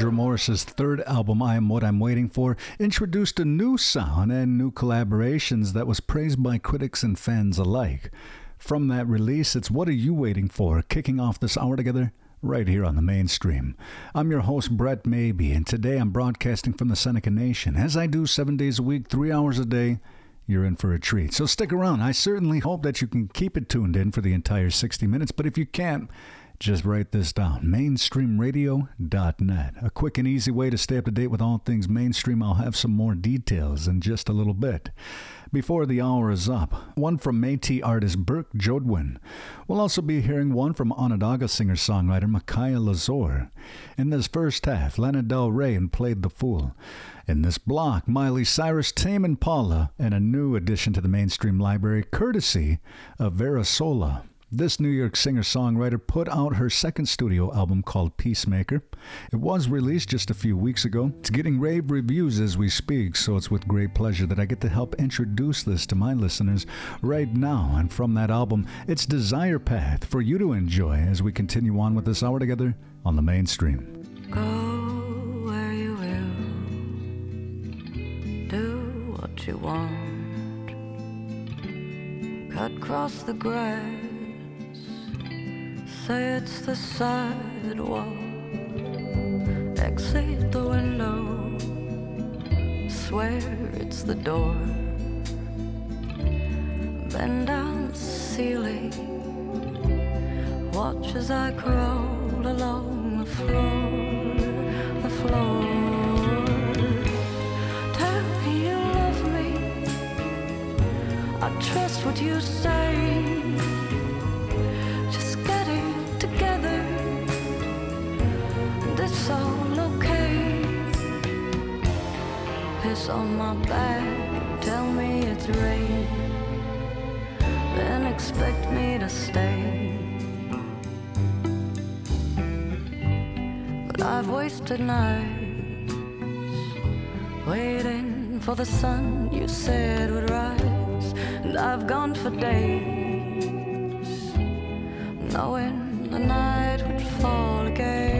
Kendra Morris's third album, I Am What I'm Waiting For, introduced a new sound and new collaborations that was praised by critics and fans alike. From that release, it's What Are You Waiting For, kicking off this hour together right here on the mainstream. I'm your host, Brett Maybe, and today I'm broadcasting from the Seneca Nation. As I do seven days a week, three hours a day, you're in for a treat. So stick around. I certainly hope that you can keep it tuned in for the entire 60 minutes, but if you can't, just write this down mainstreamradio.net. A quick and easy way to stay up to date with all things mainstream. I'll have some more details in just a little bit. Before the hour is up, one from Metis artist Berk Jodoin. We'll also be hearing one from Onondaga singer songwriter Makiyah Lazore. In this first half, Lana Del Rey and Played the Fool. In this block, Miley Cyrus, Tame Impala, and a new addition to the mainstream library, courtesy of Vera Sola. This New York singer songwriter put out her second studio album called Peacemaker. It was released just a few weeks ago. It's getting rave reviews as we speak, so it's with great pleasure that I get to help introduce this to my listeners right now. And from that album, it's Desire Path for you to enjoy as we continue on with this hour together on the mainstream. Go where you will, do what you want, cut across the grass say it's the sidewalk. Exit the window, swear it's the door. Bend down the ceiling, watch as I crawl along the floor, the floor. Tell me you love me, I trust what you say. Piss on my back, tell me it's rain, then expect me to stay. But I've wasted nights waiting for the sun you said would rise, and I've gone for days knowing the night would fall again.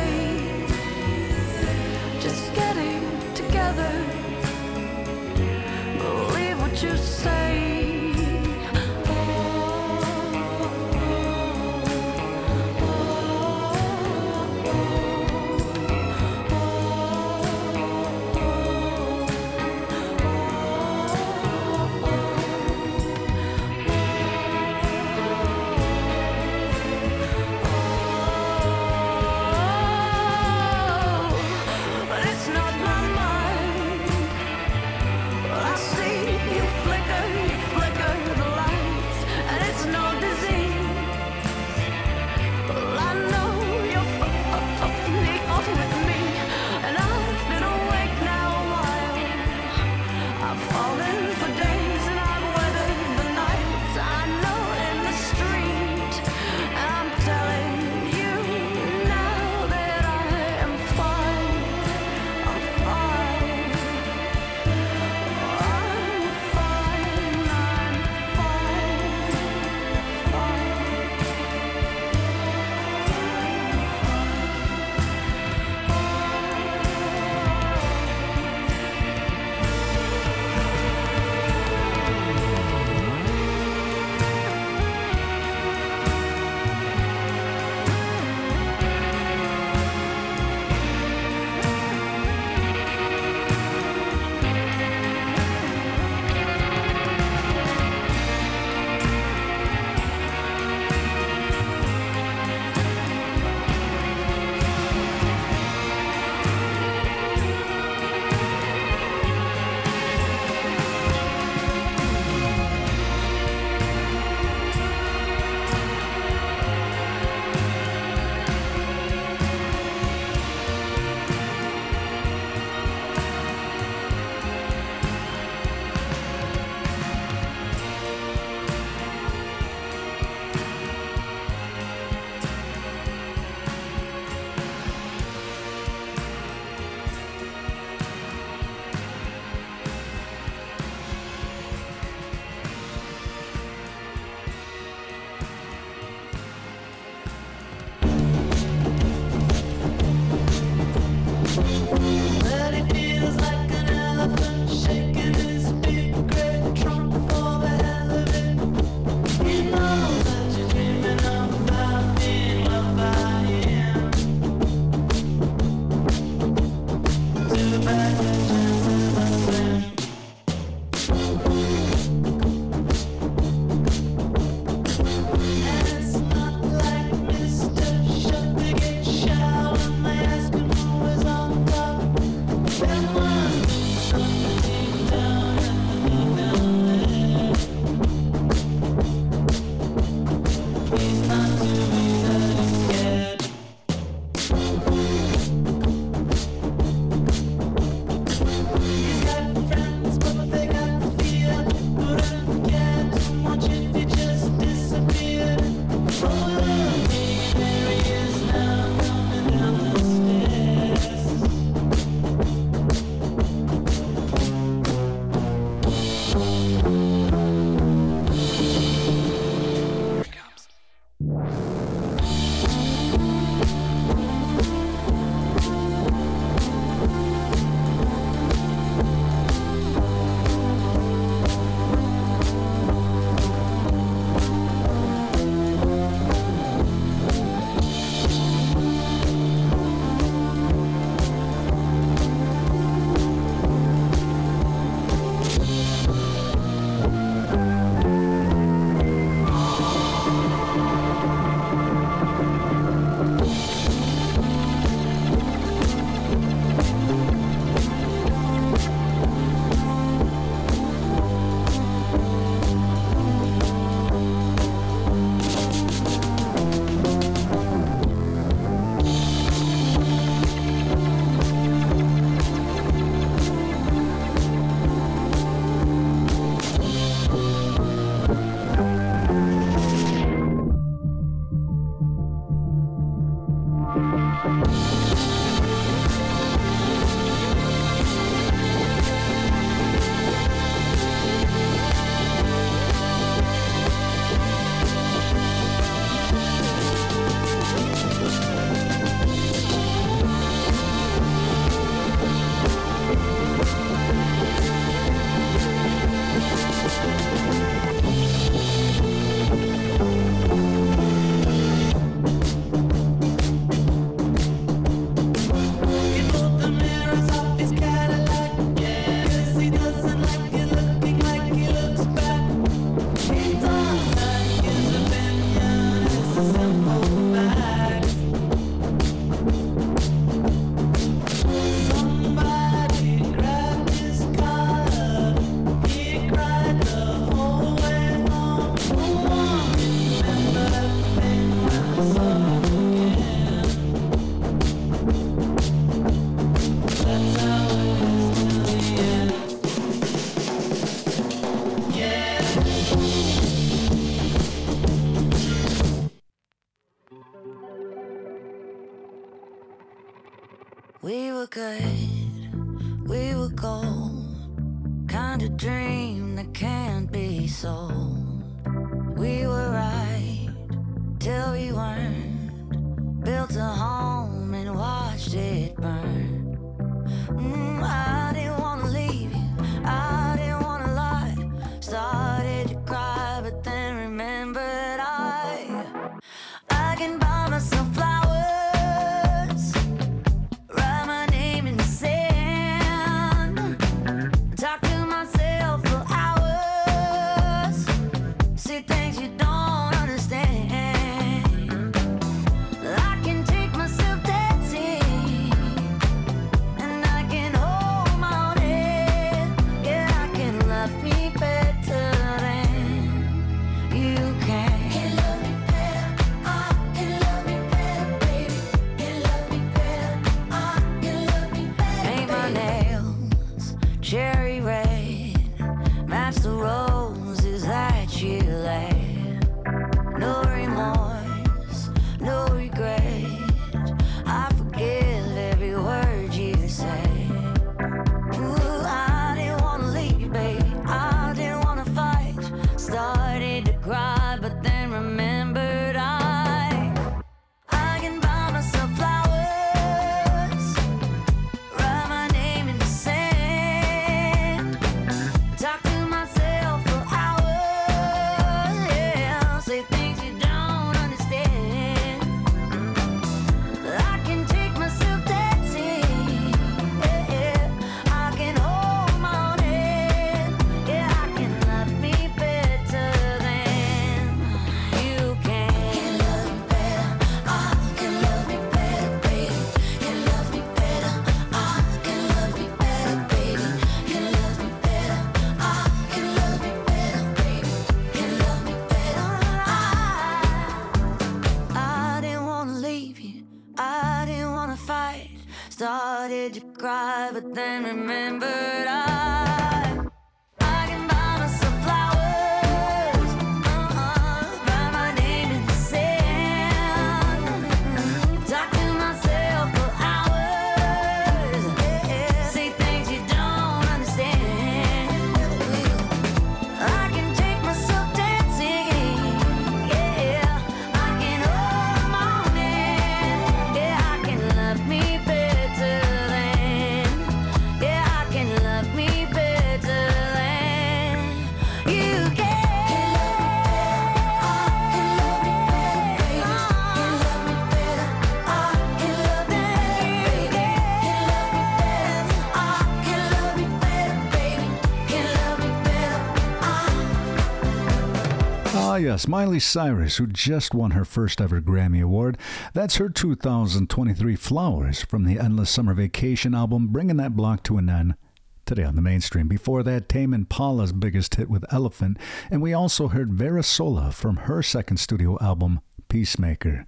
yes, Miley Cyrus, who just won her first ever Grammy Award. That's her 2023 Flowers from the Endless Summer Vacation album, bringing that block to an end. Today on the mainstream. Before that, Tame Impala's biggest hit with Elephant, and we also heard Vera Sola from her second studio album, Peacemaker.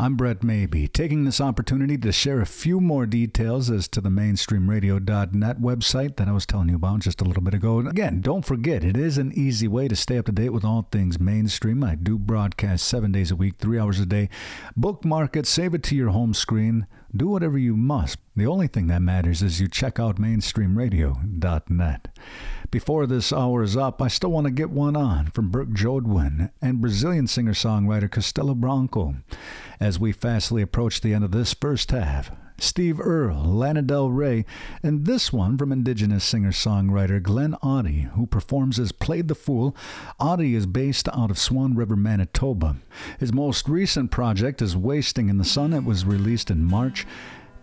I'm Brett Maybe, taking this opportunity to share a few more details as to the mainstreamradio.net website that I was telling you about just a little bit ago. And again, don't forget, it is an easy way to stay up to date with all things mainstream. I do broadcast seven days a week, three hours a day. Bookmark it, save it to your home screen. Do whatever you must. The only thing that matters is you check out mainstreamradio.net. Before this hour is up, I still want to get one on from Berk Jodoin and Brazilian singer songwriter Castello Branco. As we fastly approach the end of this first half, Steve Earle, Lana Del Rey, and this one from Indigenous singer songwriter Glenn Audie, who performs as Played the Fool. Audie is based out of Swan River, Manitoba. His most recent project is Wasting in the Sun. It was released in March.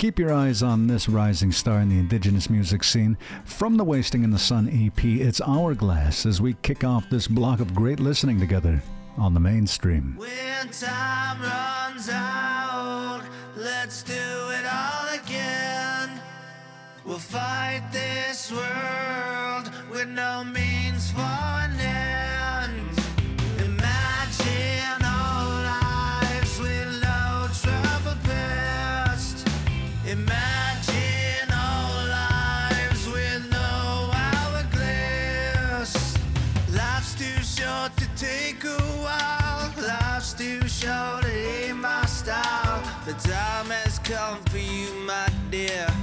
Keep your eyes on this rising star in the indigenous music scene. From the Wasting in the Sun EP, it's Hourglass as we kick off this block of great listening together on the mainstream. When time runs out, let's do it all again. We'll fight this world with no means come. for you, my dear.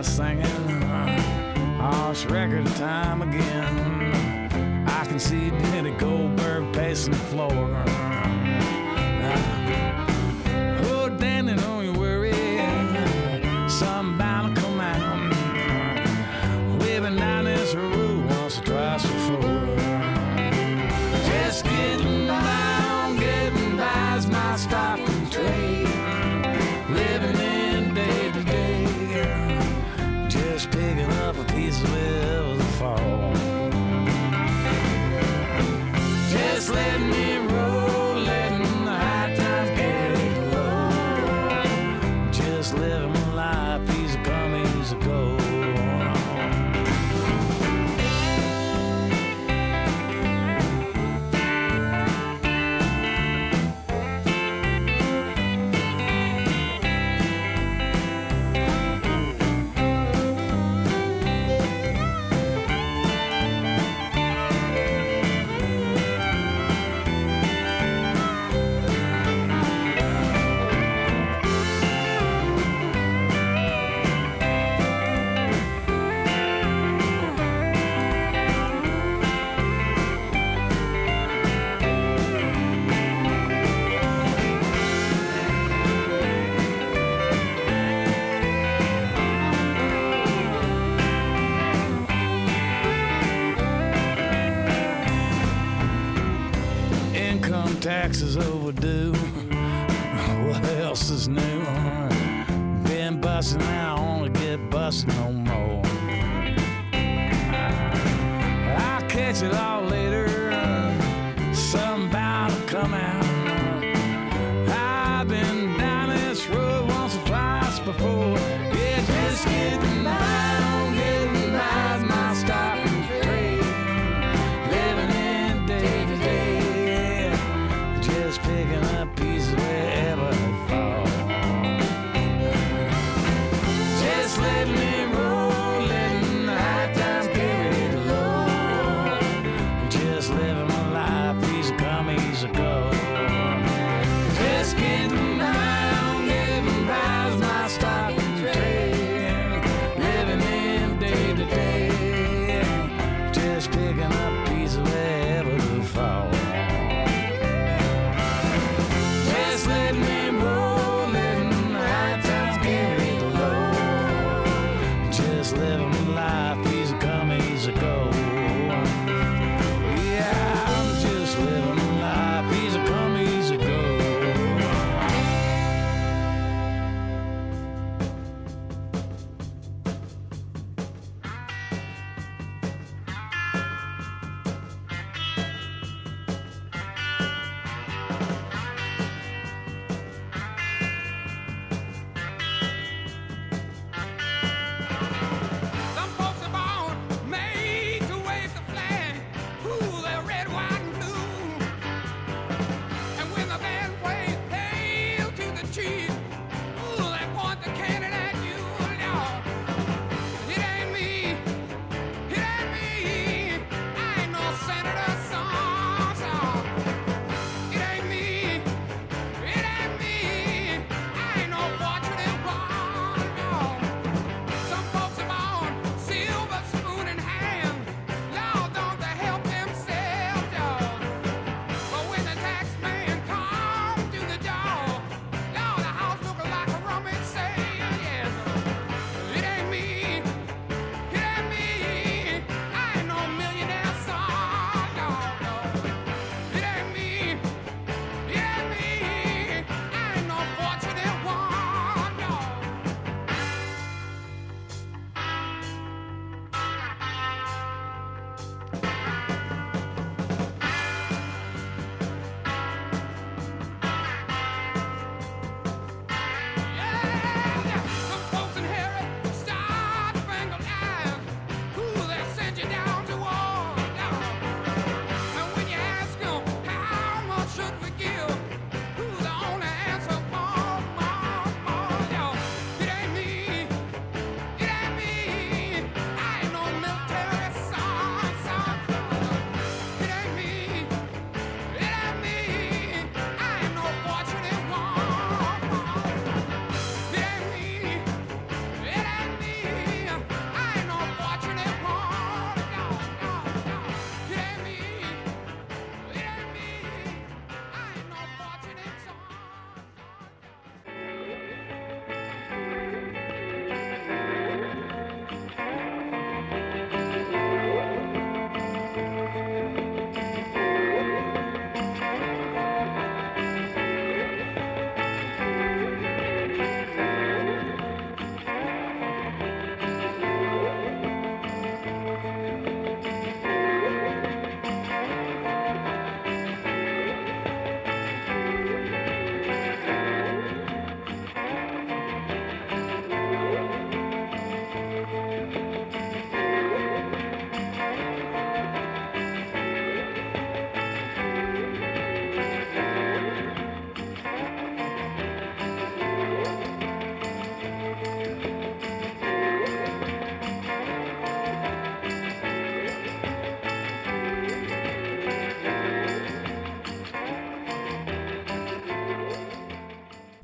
by singing uh, harsh record time again. I can see Denny Goldberg pacing the floor. tax overdue. What else is new? Been busting out.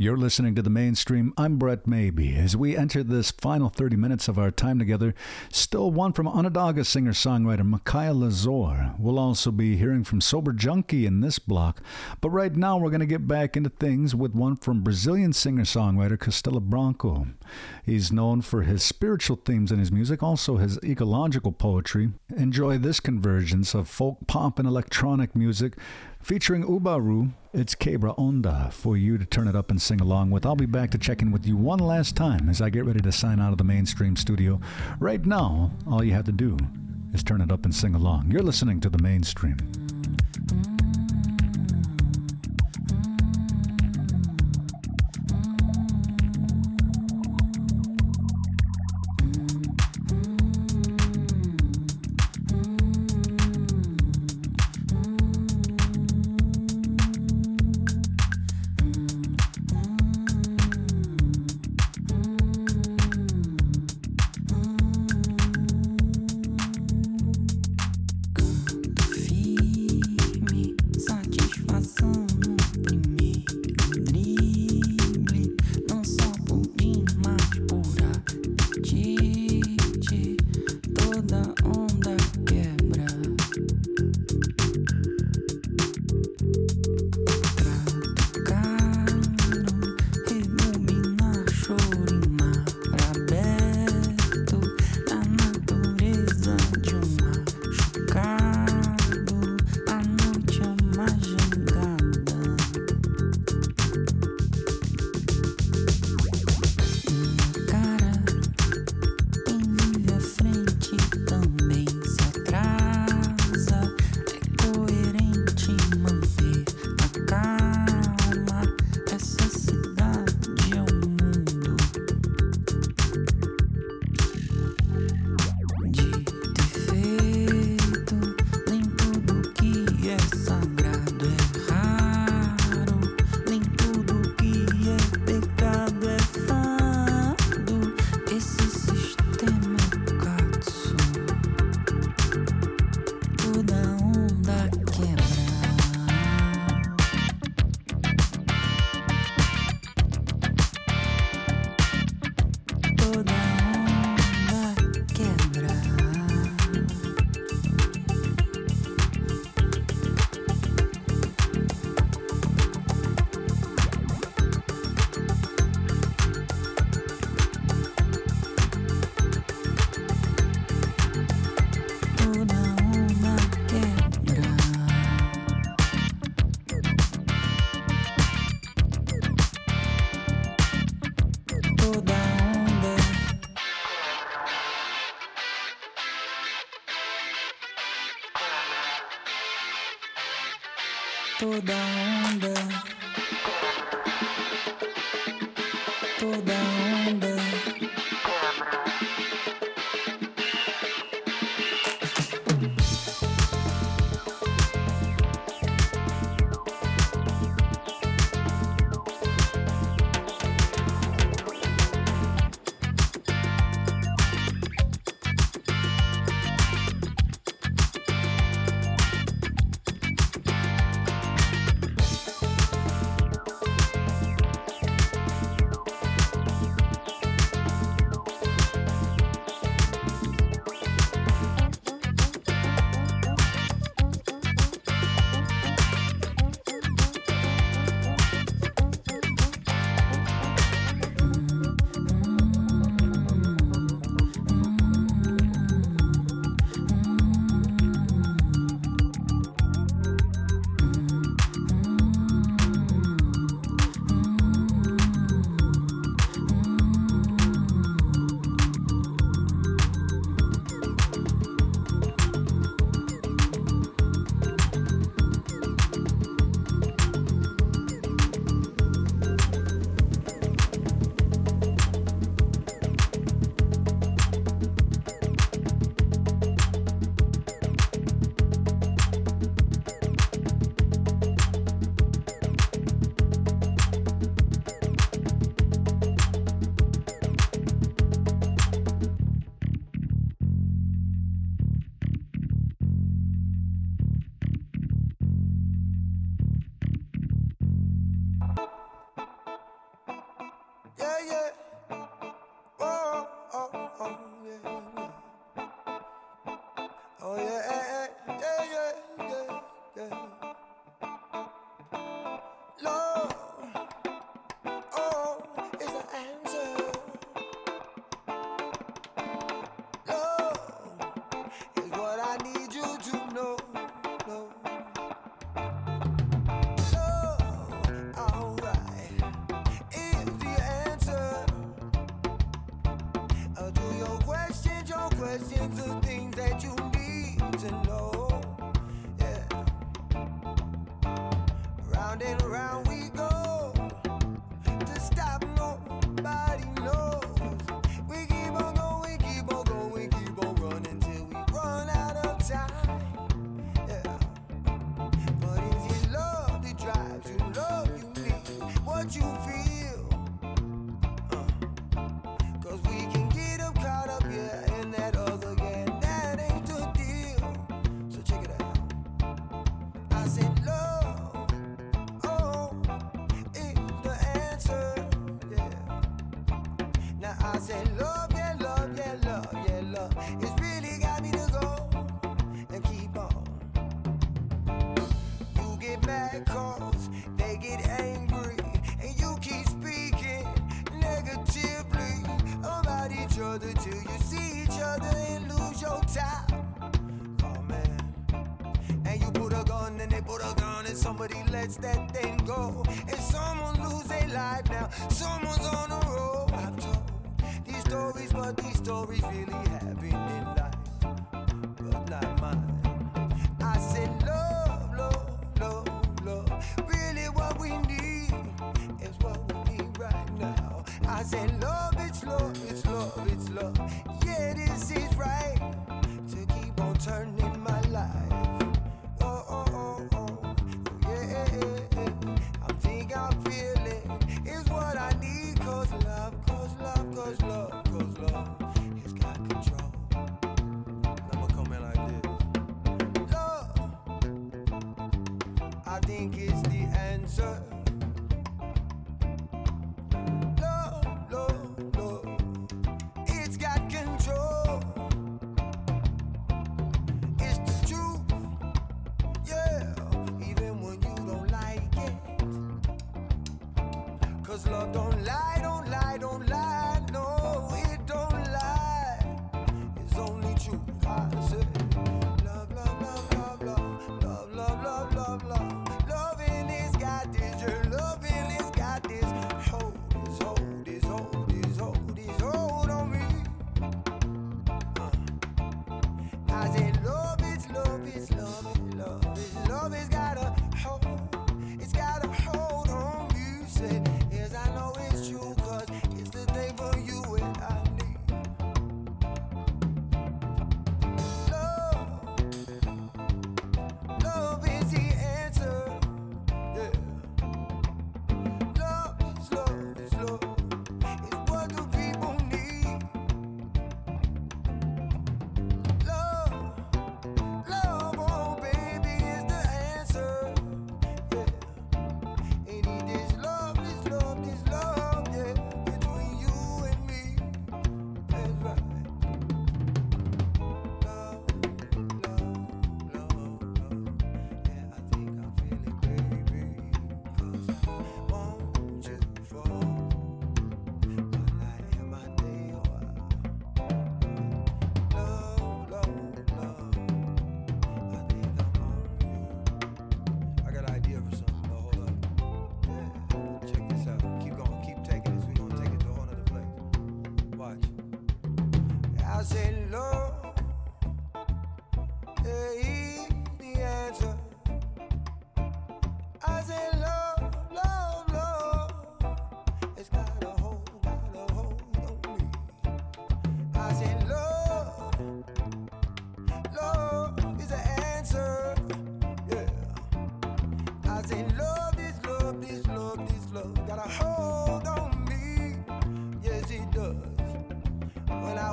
You're listening to the mainstream. I'm Brett Maybee. As we enter this final 30 minutes of our time together, still one from Onondaga singer songwriter Makiyah Lazore. We'll also be hearing from Sober Junkie in this block, but right now we're going to get back into things with one from Brazilian singer songwriter Castello Branco. He's known for his spiritual themes in his music, also his ecological poetry. Enjoy this convergence of folk, pop, and electronic music featuring Ubaruh. It's Quebra Onda for you to turn it up and sing along with. I'll be back to check in with you one last time as I get ready to sign out of the mainstream studio. Right now, all you have to do is turn it up and sing along. You're listening to the mainstream.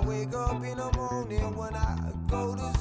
Wake up in the morning when I go to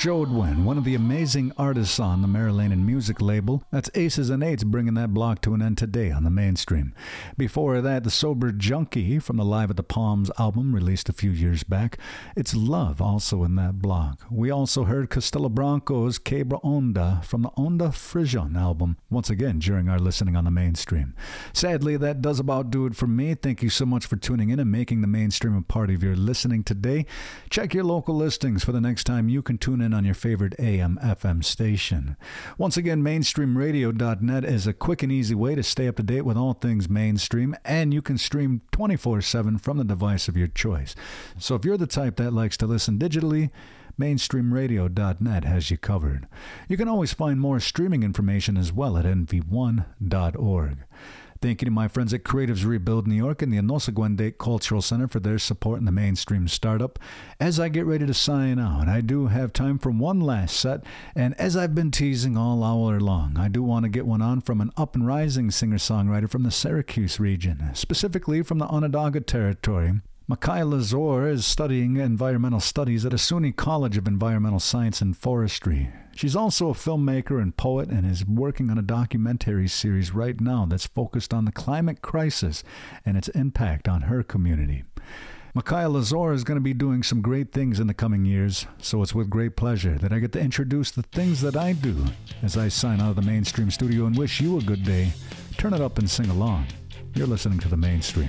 Jodoin, one of the amazing artists on the Maryland Music label. That's Aces and Eights bringing that block to an end today on the mainstream. Before that, The Sober Junkie from the Live at the Palms album released a few years back. It's Love also in that block. We also heard Castello Branco's Quebra Onda from the Onda Frisian album, once again during our listening on the mainstream. Sadly, that does about do it for me. Thank you so much for tuning in and making the mainstream a part of your listening today. Check your local listings for the next time you can tune in on your favorite AM FM station. Once again, mainstreamradio.net is a quick and easy way to stay up to date with all things mainstream, and you can stream 24 7 from the device of your choice. So if you're the type that likes to listen digitally, mainstreamradio.net has you covered. You can always find more streaming information as well at nv1.org. Thank you to my friends at Creatives Rebuild New York and the Onosagwende Cultural Center for their support in the mainstream startup. As I get ready to sign out, I do have time for one last set, and as I've been teasing all hour long, I do want to get one on from an up and rising singer songwriter from the Syracuse region, specifically from the Onondaga territory. Makiyah Lazore is studying environmental studies at a SUNY College of Environmental Science and Forestry. She's also a filmmaker and poet and is working on a documentary series right now that's focused on the climate crisis and its impact on her community. Makiyah Lazore is going to be doing some great things in the coming years, so it's with great pleasure that I get to introduce the things that I do as I sign out of the mainstream studio and wish you a good day. Turn it up and sing along. You're listening to the mainstream.